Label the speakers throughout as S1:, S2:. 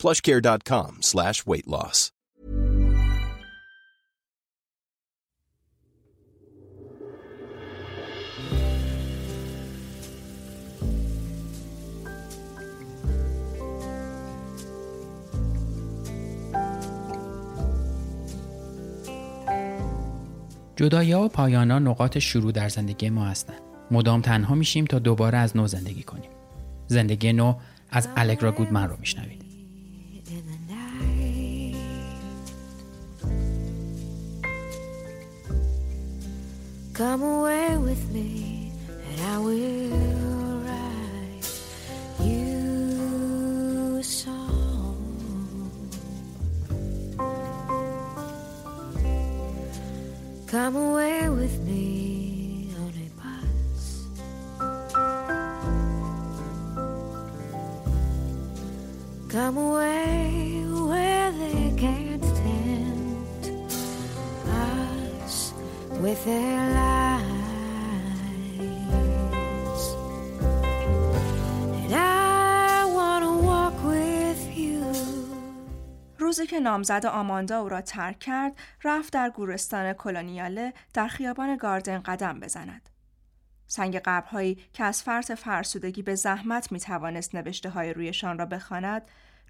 S1: plushcare.com slash weight loss.
S2: جدایی و پایان نقاط شروع در زندگی ما هستند. مدام تنها میشیم تا دوباره از نو زندگی کنیم. زندگی نو از الگرا گودمن رو میشنوید. Come away with me and I will write you a song. Come away with me on a bus. Come away where they can't tempt us with their lies.
S3: روزی که نامزد آماندا او را ترک کرد، رفت در گورستان کلونیاله در خیابان گاردن قدم بزند. سنگ قبرهایی که از فرط فرسودگی به زحمت می توانست نوشته های رویشان را بخواند،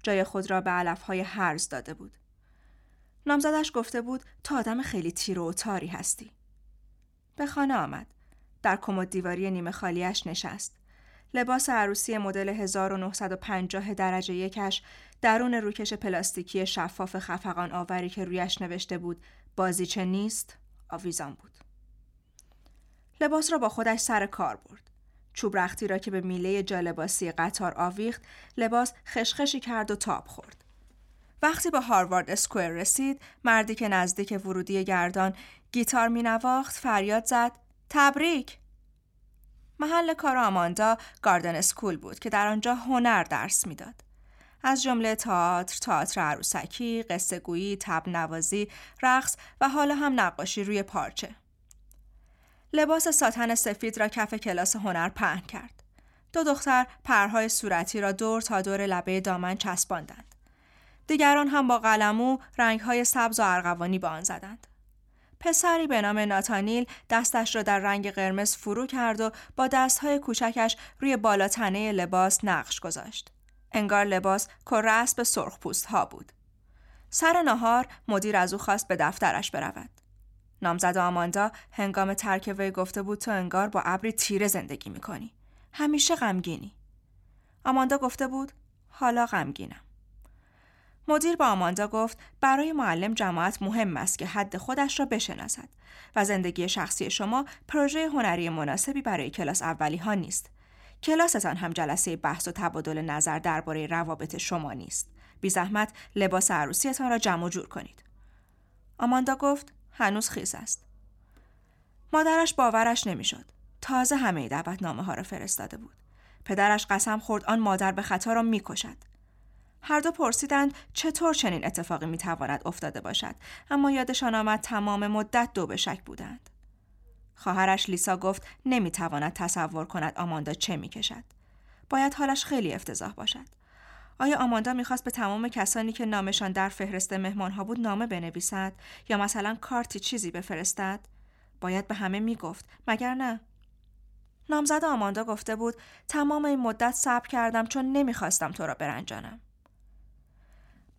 S3: جای خود را به علف های هرز داده بود. نامزدش گفته بود تا آدم خیلی تیر و تاری هستی. به خانه آمد. در کمد دیواری نیمه خالیش نشست. لباس عروسی مدل 1950 درجه یکش درون روکش پلاستیکی شفاف خفقان آوری که رویش نوشته بود بازیچه نیست آویزان بود. لباس را با خودش سر کار برد. چوب رختی را که به میله جالباسی قطار آویخت لباس خشخشی کرد و تاب خورد. وقتی به هاروارد اسکوئر رسید مردی که نزدیک ورودی گردان گیتار می نواخت فریاد زد تبریک محل کار آماندا گاردن اسکول بود که در آنجا هنر درس می‌داد. از جمله تئاتر، تئاتر عروسکی، قصه گویی، تب نوازی، رقص و حالا هم نقاشی روی پارچه. لباس ساتن سفید را کف کلاس هنر پهن کرد. دو دختر پرهای صورتی را دور تا دور لبه دامن چسباندند. دیگران هم با قلمو رنگهای سبز و ارغوانی به آن زدند. پسری به نام ناتانیل دستش را در رنگ قرمز فرو کرد و با دستهای کوچکش روی بالاتنه لباس نقش گذاشت. انگار لباس کره اسب سرخ پوست ها بود. سر نهار مدیر از او خواست به دفترش برود. نامزد آماندا هنگام ترک وی گفته بود تو انگار با ابری تیره زندگی می‌کنی. همیشه غمگینی. آماندا گفته بود حالا غمگینم. مدیر با آماندا گفت برای معلم جماعت مهم است که حد خودش را بشناسد و زندگی شخصی شما پروژه هنری مناسبی برای کلاس اولی ها نیست. کلاستان هم جلسه بحث و تبادل نظر درباره روابط شما نیست. بی زحمت لباس عروسیتان را جمع جور کنید. آماندا گفت هنوز خیز است. مادرش باورش نمی‌شد. تازه همه دعوتنامه ها را فرستاده بود. پدرش قسم خورد آن مادر به خطا را می‌کشد. هر دو پرسیدند چطور چنین اتفاقی می‌تواند افتاده باشد اما یادشان آمد تمام مدت دو به شک بودند. خواهرش لیسا گفت نمی‌تواند تصور کند آماندا چه می‌کشد. باید حالش خیلی افتضاح باشد. آیا آماندا می‌خواست به تمام کسانی که نامشان در فهرست مهمانها بود نامه بنویسد یا مثلا کارتی چیزی بفرستد؟ باید به همه می‌گفت مگر نه؟ نامزد آماندا گفته بود تمام این مدت صبر کردم چون نمی‌خواستم تو را برنجانم.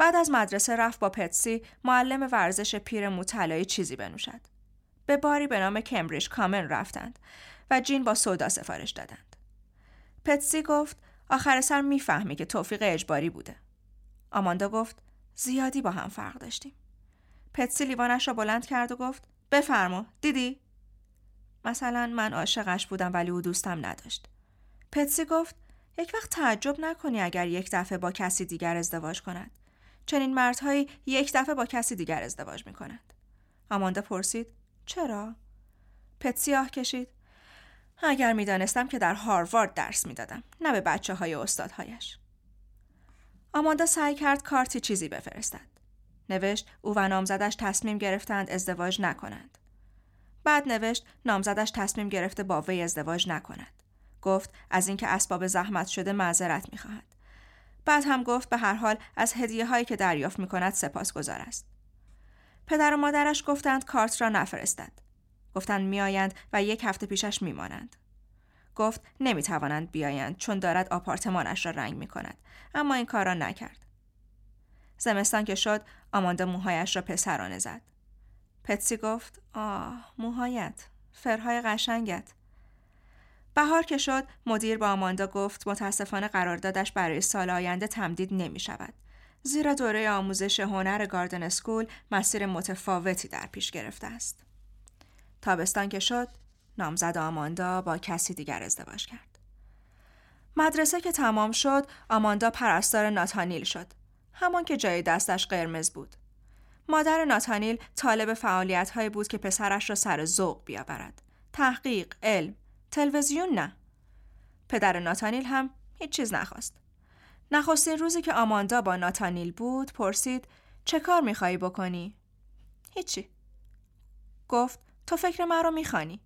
S3: بعد از مدرسه رفت با پتسی معلم ورزش پیر موطلایی چیزی بنوشد. به باری به نام کمبریج کامن رفتند و جین با سودا سفارش دادند. پتسی گفت آخر سر می‌فهمی که توفیق اجباری بوده. آماندا گفت زیادی با هم فرق داشتیم. پتسی لیوانش را بلند کرد و گفت بفرما دیدی؟ مثلا من عاشقش بودم ولی او دوستم نداشت. پتسی گفت یک وقت تعجب نکنی اگر یک دفعه با کسی دیگر ازدواج کند. چنین مردهایی یک دفعه با کسی دیگر ازدواج می کنند. آماندا پرسید چرا؟ پت سیاه کشید. اگر می‌دانستم که در هاروارد درس می‌دادم نه به بچه های استادهایش. آماندا سعی کرد کارتی چیزی بفرستد. نوشت او و نامزدش تصمیم گرفتند ازدواج نکنند. بعد نوشت نامزدش تصمیم گرفته با وی ازدواج نکند. گفت از اینکه اسباب زحمت شده معذرت می‌خواهد. بعد هم گفت به هر حال از هدیه هایی که دریافت می کند سپاس گذار است. پدر و مادرش گفتند کارت را نفرستد. گفتند میآیند و یک هفته پیشش میمانند. گفت نمی‌توانند بیایند چون دارد آپارتمانش را رنگ می کند. اما این کار را نکرد. زمستان که شد آماندا موهایش را پسرانه زد. پتسی گفت آه موهایت فرهای قشنگت بهار که شد مدیر با آماندا گفت متاسفانه قراردادش برای سال آینده تمدید نمی شود. زیرا دوره آموزش هنر گاردن اسکول مسیر متفاوتی در پیش گرفته است. تابستان که شد نامزد آماندا با کسی دیگر ازدواج کرد. مدرسه که تمام شد آماندا پرستار ناتانیل شد. همان که جای دستش قرمز بود. مادر ناتانیل طالب فعالیت بود که پسرش را سر ذوق بیاورد. تحقیق، علم، تلویزیون نه. پدر ناتانیل هم هیچ چیز نخواست. نخستین روزی که آماندا با ناتانیل بود پرسید چه کار میخوایی بکنی؟ هیچی. گفت تو فکر من رو می‌خوانی.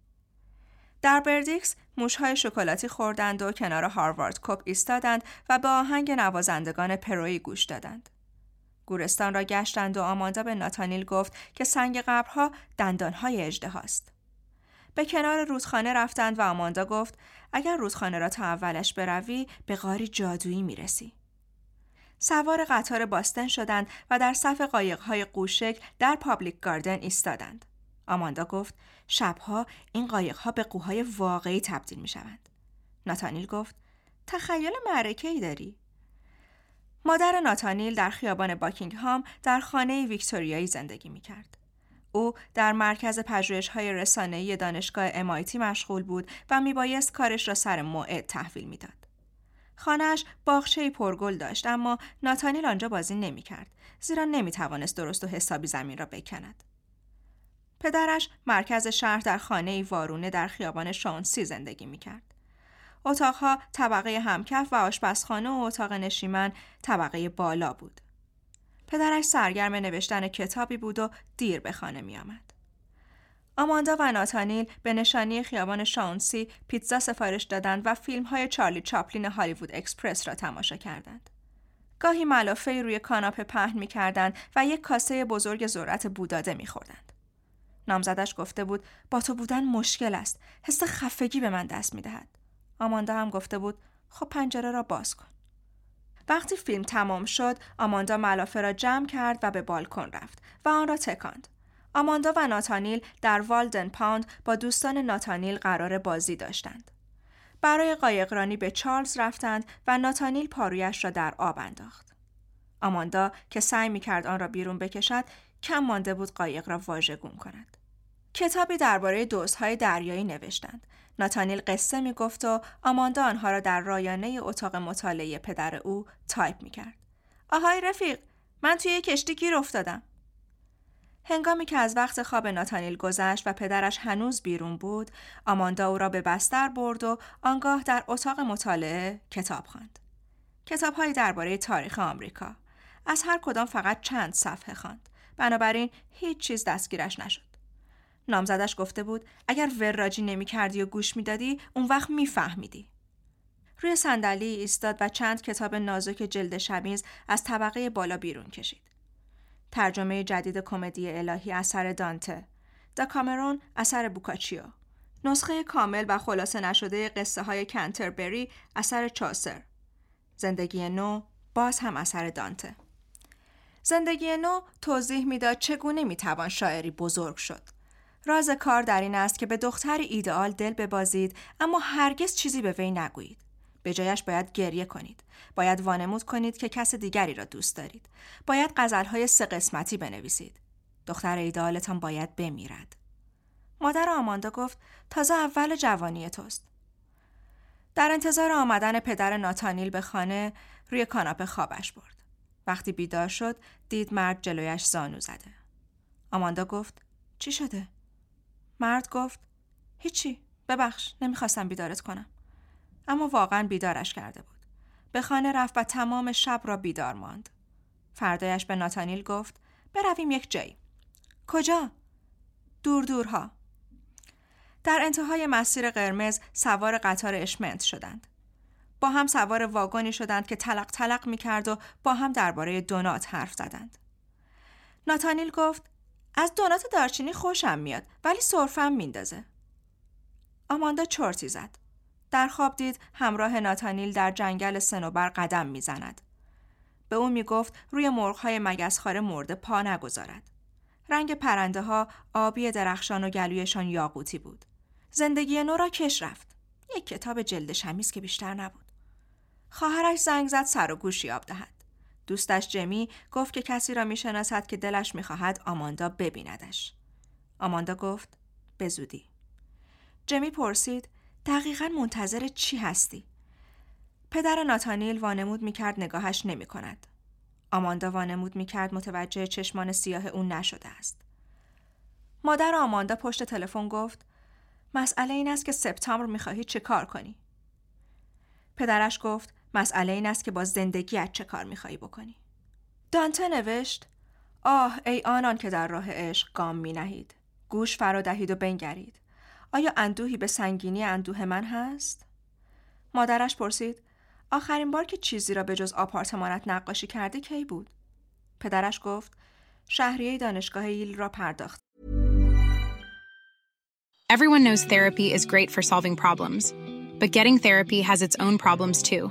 S3: در بردیکس موشهای شکلاتی خوردند و کنار هاروارد کپ ایستادند و به آهنگ نوازندگان پروی گوش دادند. گورستان را گشتند و آماندا به ناتانیل گفت که سنگ قبرها دندانهای اجده هاست. به کنار رودخانه رفتند و آماندا گفت اگر رودخانه را تا اولش بروی به غاری جادویی می‌رسی. سوار قطار باستن شدند و در صف قایقهای قوشک در پابلیک گاردن ایستادند. آماندا گفت شبها این قایقها به قوهای واقعی تبدیل می شوند. ناتانیل گفت تخیل معرکه ای داری؟ مادر ناتانیل در خیابان باکینگهام در خانه ویکتوریایی زندگی می کرد. او در مرکز پژوهش های رسانه‌ای دانشگاه امایتی مشغول بود و میبایست کارش را سر موعد تحویل می‌داد. خانهش باغچه پرگل داشت اما ناتانیل آنجا بازی نمی‌کرد زیرا نمی‌توانست درست و حسابی زمین را بکند. پدرش مرکز شهر در خانه وارونه در خیابان شانسی زندگی می‌کرد. اتاقها طبقه همکف و آشپزخانه و اتاق نشیمن طبقه بالا بود. پدرش سرگرم نوشتن کتابی بود و دیر به خانه می آمد. آماندا و ناتانیل به نشانی خیابان شانسی پیتزا سفارش دادند و فیلم های چارلی چاپلین هالیوود اکسپرس را تماشا کردند. گاهی ملافه روی کاناپه پهن می کردند و یک کاسه بزرگ ذرت بوداده می خوردند. نامزدش گفته بود با تو بودن مشکل است. حس خفگی به من دست می دهد. آماندا هم گفته بود خب پنجره را باز کن. وقتی فیلم تمام شد آماندا ملافه را جمع کرد و به بالکن رفت و آن را تکاند. آماندا و ناتانیل در والدن پاوند با دوستان ناتانیل قرار بازی داشتند. برای قایقرانی به چارلز رفتند و ناتانیل پارویش را در آب انداخت. آماندا که سعی می کرد آن را بیرون بکشد کم مانده بود قایق را واژگون کند. کتابی درباره دوستهای دریایی نوشتند ناتانیل قصه می گفت و آماندا آنها را در رایانه اتاق مطالعه پدر او تایپ می کرد. آهای رفیق من توی کشتی گیر افتادم. هنگامی که از وقت خواب ناتانیل گذشت و پدرش هنوز بیرون بود، آماندا او را به بستر برد و آنگاه در اتاق مطالعه کتاب خواند. کتابهایی درباره تاریخ آمریکا. از هر کدام فقط چند صفحه خواند. بنابراین هیچ چیز دستگیرش نشد. نامزدش گفته بود اگر وراجی نمی کردی و گوش می‌دادی اون وقت میفهمیدی. روی صندلی ایستاد و چند کتاب نازک جلد شمیز از طبقه بالا بیرون کشید. ترجمه جدید کمدی الهی اثر دانته، دا کامرون اثر بوکاچیو، نسخه کامل و خلاصه نشده قصه های کنتربری اثر چاسر، زندگی نو باز هم اثر دانته. زندگی نو توضیح می‌داد چگونه می‌توان شاعری بزرگ شد. راز کار در این است که به دختر ایدئال دل ببازید اما هرگز چیزی به وی نگویید. به جایش باید گریه کنید. باید وانمود کنید که کس دیگری را دوست دارید. باید غزلهای سه قسمتی بنویسید. دختر ایدئالتان باید بمیرد. مادر آماندا گفت تازه اول جوانی توست. در انتظار آمدن پدر ناتانیل به خانه روی کاناپه خوابش برد. وقتی بیدار شد دید مرد جلویش زانو زده. آماندا گفت چی شده؟ مرد گفت هیچی ببخش نمی‌خواستم بیدارت کنم. اما واقعا بیدارش کرده بود. به خانه رفت و تمام شب را بیدار ماند. فردایش به ناتانیل گفت برویم یک جایی. کجا؟ دور دورها. در انتهای مسیر قرمز سوار قطار اشمنت شدند. با هم سوار واگنی شدند که تلق تلق می کرد و با هم درباره دونات حرف زدند. ناتانیل گفت از دونات دارچینی خوشم میاد ولی سرفم میندازه. آماندا چرتی زد. در خواب دید همراه ناتانیل در جنگل سنوبر قدم می‌زند. به او می‌گفت روی مرغهای مگسخاره مرده پا نگذارد. رنگ پرنده ها آبی درخشان و گلویشان یاقوتی بود. زندگی نو را کش رفت. یک کتاب جلد شمیز که بیشتر نبود. خواهرش زنگ زد سر و گوشی آب دهد. دوستش جمی گفت که کسی را می‌شناسد که دلش می‌خواهد آماندا ببیندش. آماندا گفت به زودی. جمی پرسید دقیقا منتظر چی هستی؟ پدر ناتانیل وانمود می‌کرد نگاهش نمی کند. آماندا وانمود می‌کرد متوجه چشمان سیاه اون نشده است. مادر آماندا پشت تلفن گفت مسئله این است که سپتامبر می‌خواهی چه کار کنی؟ پدرش گفت مسئله این است که با زندگیت چه کار می‌خواهی بکنی؟ دانته نوشت آه ای آنان که در راه عشق گام می نهید. گوش فرا دهید و بنگرید. آیا اندوهی به سنگینی اندوه من هست؟ مادرش پرسید آخرین بار که چیزی را به جز آپارتمانت نقاشی کردی کی بود؟ پدرش گفت شهریه دانشگاه ایل را پرداخت.
S4: Everyone knows therapy is great for solving problems, but getting therapy has its own problems too,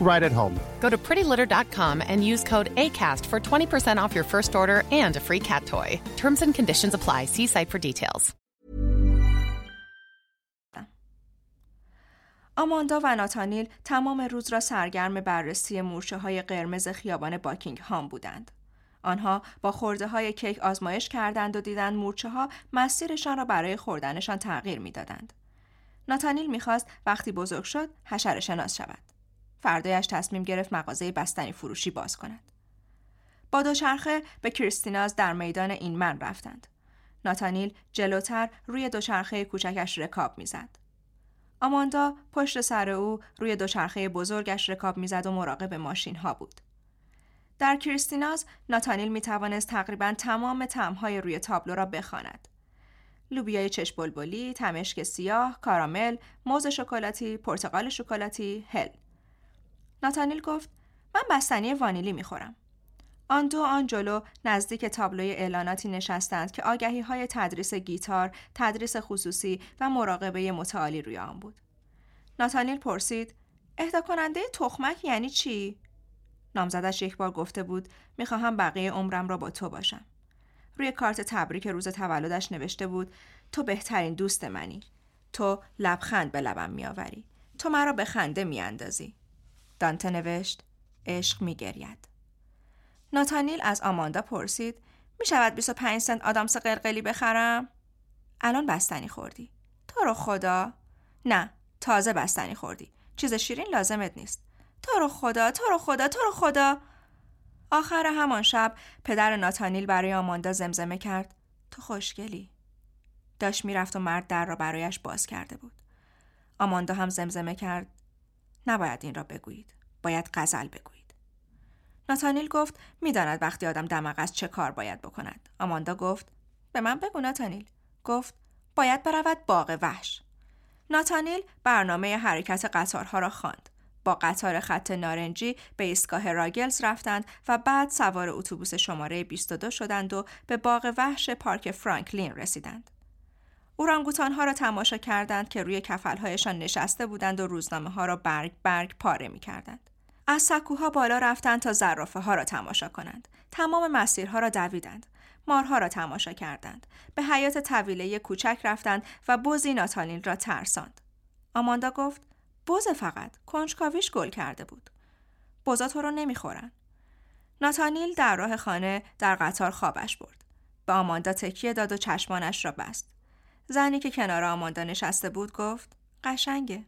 S5: right at home.
S6: Go to prettylitter.com and use code ACAST for 20% off your first order and a free cat toy. Terms and conditions apply. See site for details.
S3: آماندا و ناتانیل تمام روز را سرگرم بررسی مورچه های قرمز خیابان باکینگ هام بودند. آنها با خورده های کیک آزمایش کردند و دیدند مورچه ها مسیرشان را برای خوردنشان تغییر می‌دادند. ناتانیل می‌خواست وقتی بزرگ شد حشره شناس شود. فردایش تصمیم گرفت مغازه بستنی فروشی باز کند. با دوچرخه به کریستیناز در میدان این من رفتند. ناتانیل جلوتر روی دوچرخه کوچکش رکاب می‌زد. آماندا پشت سر او روی دوچرخه بزرگش رکاب می‌زد و مراقب ماشین ها بود. در کریستیناز ناتانیل می توانست تقریبا تمام تمهای روی تابلو را بخواند. لوبیای چش بلبلی، تمشک سیاه، کارامل، موز شکلاتی، پرتقال شکلاتی، هل. ناتانیل گفت من بستنی وانیلی می‌خورم. آن دو آن جلو نزدیک تابلوی اعلاناتی نشستند که آگهی های تدریس گیتار، تدریس خصوصی و مراقبه متعالی روی آن بود. ناتانیل پرسید اهدا کننده تخمک یعنی چی؟ نامزدش یک بار گفته بود می‌خواهم بقیه عمرم را با تو باشم. روی کارت تبریک روز تولدش نوشته بود تو بهترین دوست منی. تو لبخند به لبم میآوری. تو مرا به خنده میاندازی. دانته نوشت عشق میگرید. ناتانیل از آماندا پرسید می شود 25 سنت آدامس قلقلی بخرم؟ الان بستنی خوردی. تو رو خدا؟ نه تازه بستنی خوردی. چیز شیرین لازمت نیست. تو رو خدا تو رو خدا تو رو خدا آخر همان شب پدر ناتانیل برای آماندا زمزمه کرد تو خوشگلی داشت می‌رفت و مرد در را برایش باز کرده بود آماندا هم زمزمه کرد نباید این را بگویید. باید غزل بگویید. ناتانیل گفت می‌داند وقتی آدم دماغ است چه کار باید بکند. آماندا گفت به من بگو ناتانیل. گفت باید برود باغ وحش. ناتانیل برنامه حرکت قطارها را خواند. با قطار خط نارنجی به ایستگاه راگلز رفتند و بعد سوار اتوبوس شماره 22 شدند و به باغ وحش پارک فرانکلین رسیدند. اورانگوتان ها را تماشا کردند که روی کفلهایشان نشسته بودند و روزنامه ها را برگ برگ پاره می کردند. از سکوها بالا رفتند تا زرافه ها را تماشا کنند. تمام مسیرها را دویدند. مارها را تماشا کردند. به حیات طویله کوچک رفتند و بوزی ناتانیل را ترساند. آماندا گفت بوز فقط کنجکاویش گل کرده بود. بوزا تو رو نمی‌خورن. ناتانیل در راه خانه در قطار خوابش برد. به آماندا تکیه داد و چشمانش را بست. زنی که کنار آماندا نشسته بود گفت قشنگه.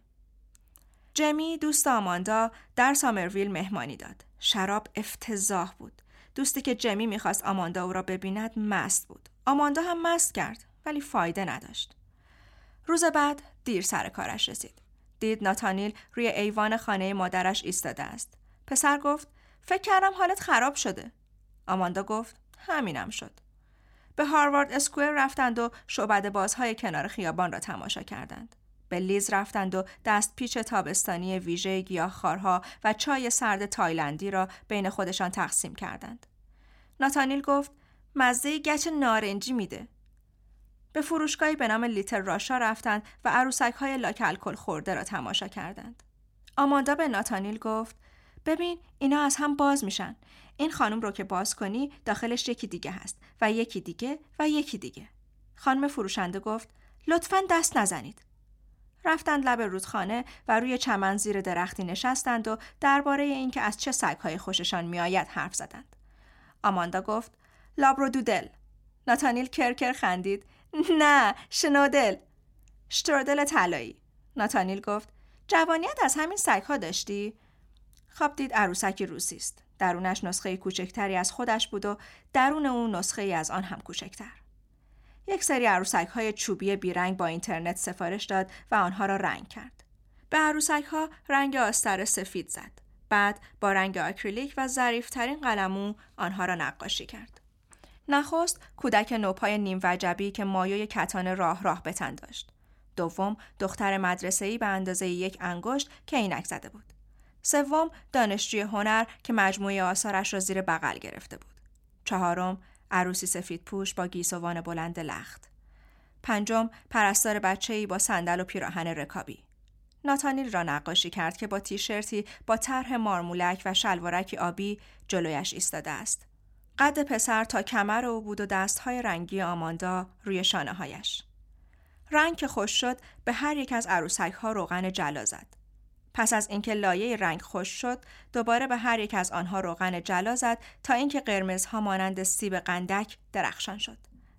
S3: جمی دوست آماندا در سامرویل مهمانی داد. شراب افتضاح بود. دوستی که جمی می‌خواست آماندا او را ببیند مست بود. آماندا هم مست کرد ولی فایده نداشت. روز بعد دیر سر کارش رسید. دید ناتانیل روی ایوان خانه مادرش ایستاده است. پسر گفت فکر کردم حالت خراب شده. آماندا گفت همینم شد. به هاروارد اسکوئر رفتند و شعبده‌بازهای کنار خیابان را تماشا کردند. به لیز رفتند و دست پیچ تابستانی ویژه گیاهخوارها و چای سرد تایلندی را بین خودشان تقسیم کردند. ناتانیل گفت مزه گچ نارنجی میده. به فروشگاهی به نام لیتر راشا رفتند و عروسک های لاک الکل خورده را تماشا کردند. آماندا به ناتانیل گفت ببین اینا از هم باز میشن. این خانم رو که باز کنی داخلش یکی دیگه هست و یکی دیگه و یکی دیگه. خانم فروشنده گفت لطفا دست نزنید. رفتند لب رودخانه و روی چمن زیر درختی نشستند و درباره اینکه از چه سگهای خوششان میآید حرف زدند. آماندا گفت لابرو دودل. ناتانیل کرکر خندید. نه شنودل. شترودل طلایی. ناتانیل گفت جوانیت از همین سگها داشتی؟ خواب دید عروسکی روسی است. درونش نسخه کوچکتری از خودش بود و درون اون نسخه ای از آن هم کوچکتر. یک سری عروسک های چوبی بیرنگ با اینترنت سفارش داد و آنها را رنگ کرد. به عروسک ها رنگ آستر سفید زد. بعد با رنگ آکریلیک و ظریفترین قلمو آنها را نقاشی کرد. نخست کودک نوپای نیم وجبی که مایوی کتان راه راه بتن داشت. دوم دختر مدرسه‌ای به اندازه یک انگشت که عینک زده بود. سوم دانشجوی هنر که مجموعه آثارش را زیر بغل گرفته بود. چهارم عروسی سفید پوش با گیسوان بلند لخت. پنجم پرستار بچه‌ای با صندل و پیراهن رکابی. ناتانیل را نقاشی کرد که با تیشرتی با طرح مارمولک و شلوارکی آبی جلویش ایستاده است. قد پسر تا کمر او بود و دستهای رنگی آماندا روی شانه هایش. رنگ که خوش شد به هر یک از عروسک ها روغن جلا زد. پس از اینکه لایه رنگ خوش شد دوباره به هر یک از آنها روغن جلا زد تا اینکه قرمزها مانند سیب قندک درخشان شد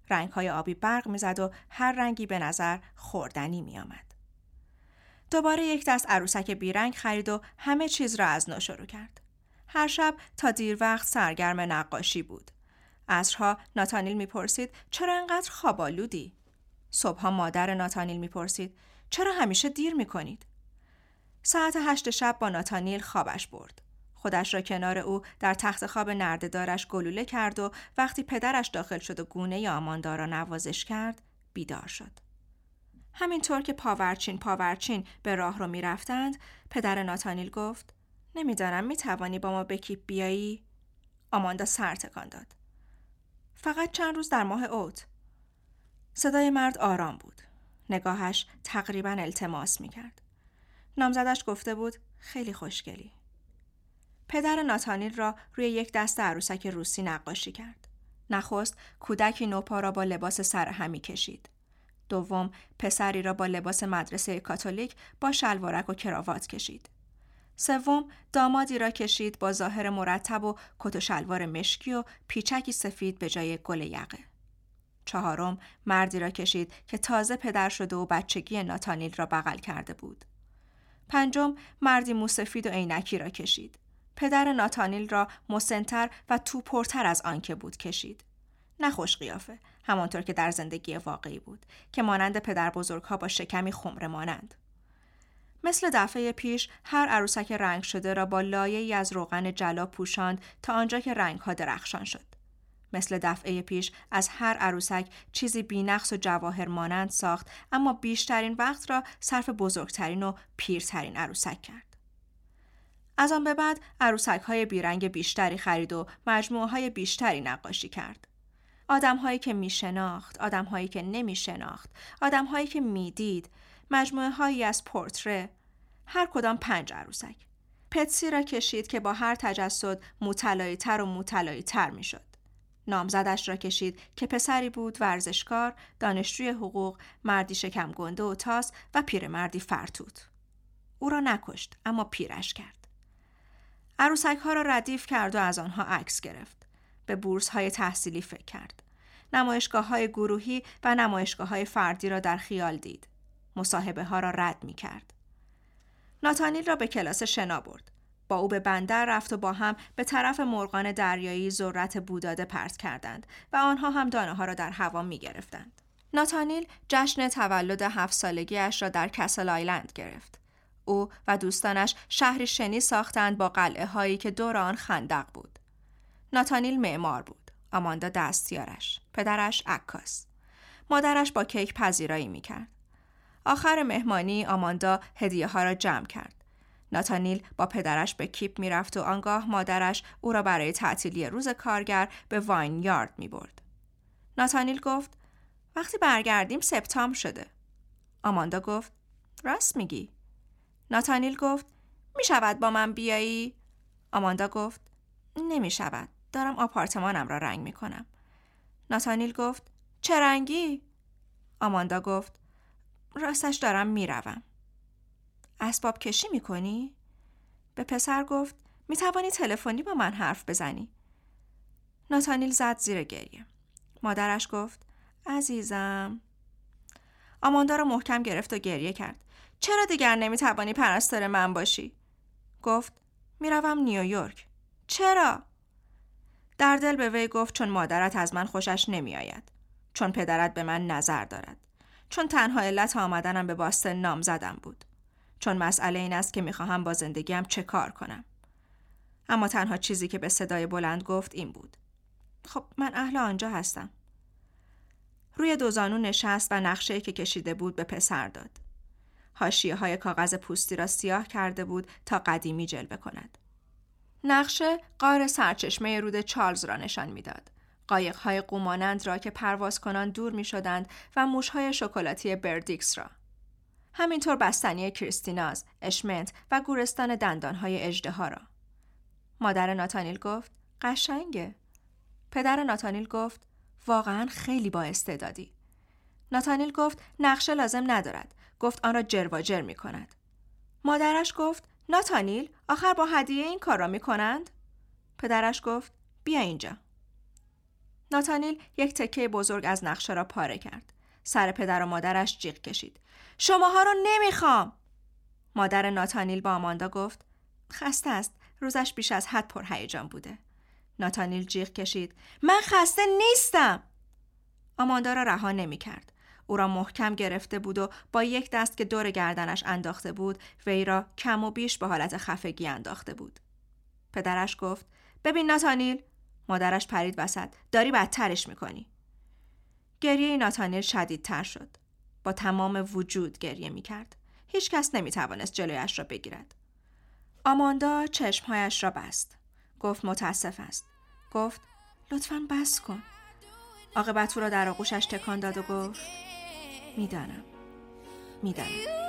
S3: رنگ های آبی برق می‌زد و هر رنگی به نظر خوردنی می آمد. دوباره یک دست عروسک بیرنگ خرید و همه چیز را از نو شروع کرد. هر شب تا دیر وقت سرگرم نقاشی بود. عصرها ناتانیل می‌پرسید چرا انقدر خوابالودی؟ صبحها مادر ناتانیل می‌پرسید چرا همیشه دیر می‌کنید؟ ساعت هشت شب با ناتانیل خوابش برد. خودش را کنار او در تخت خواب نردهدارش گلوله کرد و وقتی پدرش داخل شد و گونه آماندا را نوازش کرد بیدار شد. همینطور که پاورچین پاورچین به راه رو می رفتند، پدر ناتانیل گفت نمی‌دانم می توانی با ما به کیپ بیایی؟ آماندا سر تکان داد. فقط چند روز در ماه اوت. صدای مرد آرام بود. نگاهش تقریبا التماس می کرد. نامزدش گفته بود خیلی خوشگلی. پدر ناتانیل را روی یک دست عروسک روسی نقاشی کرد. نخست کودکی نوپا را با لباس سرهمی کشید. دوم پسری را با لباس مدرسه کاتولیک با شلوارک و کراوات کشید. سوم دامادی را کشید با ظاهر مرتب و کت و شلوار مشکی و پیچکی سفید به جای گل یقه. چهارم مردی را کشید که تازه پدر شده و بچگی ناتانیل را بغل کرده بود. پنجم مردی موسفید و عینکی را کشید. پدر ناتانیل را مسنتر و تو پرتر از آنکه بود کشید. نخوش قیافه همانطور که در زندگی واقعی بود که مانند پدر ها با شکمی خمره مانند. مثل دفعه پیش هر عروسک رنگ شده را با لایه ای از روغن جلا پوشاند تا آنجا که رنگ ها درخشان شد. مثل دفعه پیش از هر عروسک چیزی بینقص و جواهر مانند ساخت اما بیشترین وقت را صرف بزرگترین و پیرترین عروسک کرد. از آن به بعد عروسک های بیرنگ بیشتری خرید و مجموعه های بیشتری نقاشی کرد. آدم هایی که می شناخت، آدم هایی که نمی شناخت، آدم هایی که می دید، مجموعه هایی از پورتره، هر کدام پنج عروسک. پتسی را کشید که با هر تجسد موتلایی تر و موتلایی تر می شد. نامزدش را کشید که پسری بود ورزشکار، دانشجوی حقوق، مردی شکم گنده و تاس و پیرمردی فرتوت. او را نکشت اما پیرش کرد. عروسک ها را ردیف کرد و از آنها عکس گرفت. به بورس های تحصیلی فکر کرد. نمایشگاه های گروهی و نمایشگاه های فردی را در خیال دید. مصاحبه ها را رد می کرد. ناتانیل را به کلاس شنا برد. با او به بندر رفت و با هم به طرف مرغان دریایی ذرت بوداده پرت کردند و آنها هم دانه ها را در هوا می گرفتند. ناتانیل جشن تولد هفت سالگیش را در کسل آیلند گرفت. او و دوستانش شهری شنی ساختند با قلعه هایی که دور آن خندق بود. ناتانیل معمار بود. آماندا دستیارش. پدرش عکاس. مادرش با کیک پذیرایی می‌کرد. آخر مهمانی آماندا هدیه ها را جمع کرد. ناتانیل با پدرش به کیپ می‌رفت و آنگاه مادرش او را برای تعطیلی روز کارگر به واین یارد می برد. ناتانیل گفت وقتی برگردیم سپتامبر شده. آماندا گفت راست میگی. ناتانیل گفت می شود با من بیایی؟ آماندا گفت نمی شود. دارم آپارتمانم را رنگ می کنم. ناتانیل گفت چه رنگی؟ آماندا گفت راستش دارم می‌روم. اسباب کشی می کنی؟ به پسر گفت می توانی تلفنی با من حرف بزنی. ناتانیل زد زیر گریه. مادرش گفت عزیزم. آماندا را محکم گرفت و گریه کرد. چرا دیگر نمی توانی پرستار من باشی؟ گفت می‌روم نیویورک. چرا؟ در دل به وی گفت چون مادرت از من خوشش نمی آید. چون پدرت به من نظر دارد. چون تنها علت آمدنم به باستن نام زدم بود. چون مسئله این است که می‌خواهم با زندگیم چه کار کنم. اما تنها چیزی که به صدای بلند گفت این بود. خب من اهل آنجا هستم. روی دوزانو نشست و نقشه که کشیده بود به پسر داد. هاشیه های کاغذ پوستی را سیاه کرده بود تا قدیمی جلوه کند. نقشه قار سرچشمه رود چارلز را نشان می‌داد. قایقهای قومانند را که پرواز کنان دور می شدند و موشهای شکلاتی بردیکس را. همینطور بستنی کریستیناز، اشمنت و گورستان دندانهای اجده را. مادر ناتانیل گفت قشنگه. پدر ناتانیل گفت واقعا خیلی با استعدادی. ناتانیل گفت نقشه لازم ندارد. گفت آن را جرواجر می کند. مادرش گفت ناتانیل آخر با هدیه این کار را می کنند؟ پدرش گفت بیا اینجا. ناتانیل یک تکه بزرگ از نقشه را پاره کرد. سر پدر و مادرش جیغ کشید. شماها رو نمی‌خوام. مادر ناتانیل با آماندا گفت خسته است. روزش بیش از حد پر هیجان بوده. ناتانیل جیغ کشید. من خسته نیستم. آماندا را رها نمی کرد. او را محکم گرفته بود و با یک دست که دور گردنش انداخته بود وی را کم و بیش به حالت خفگی انداخته بود. پدرش گفت ببین ناتانیل مادرش پرید وسط داری بدترش می‌کنی. گریه ناتانیل شدیدتر شد. با تمام وجود گریه می‌کرد. هیچ کس نمی توانست جلویش را بگیرد. آماندا چشمهایش را بست. گفت متاسف است. گفت لطفا بس کن. عاقبت او را در آغوشش تکان داد و گفت می‌دانم می‌دانم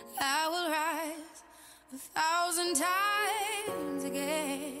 S7: a thousand times again.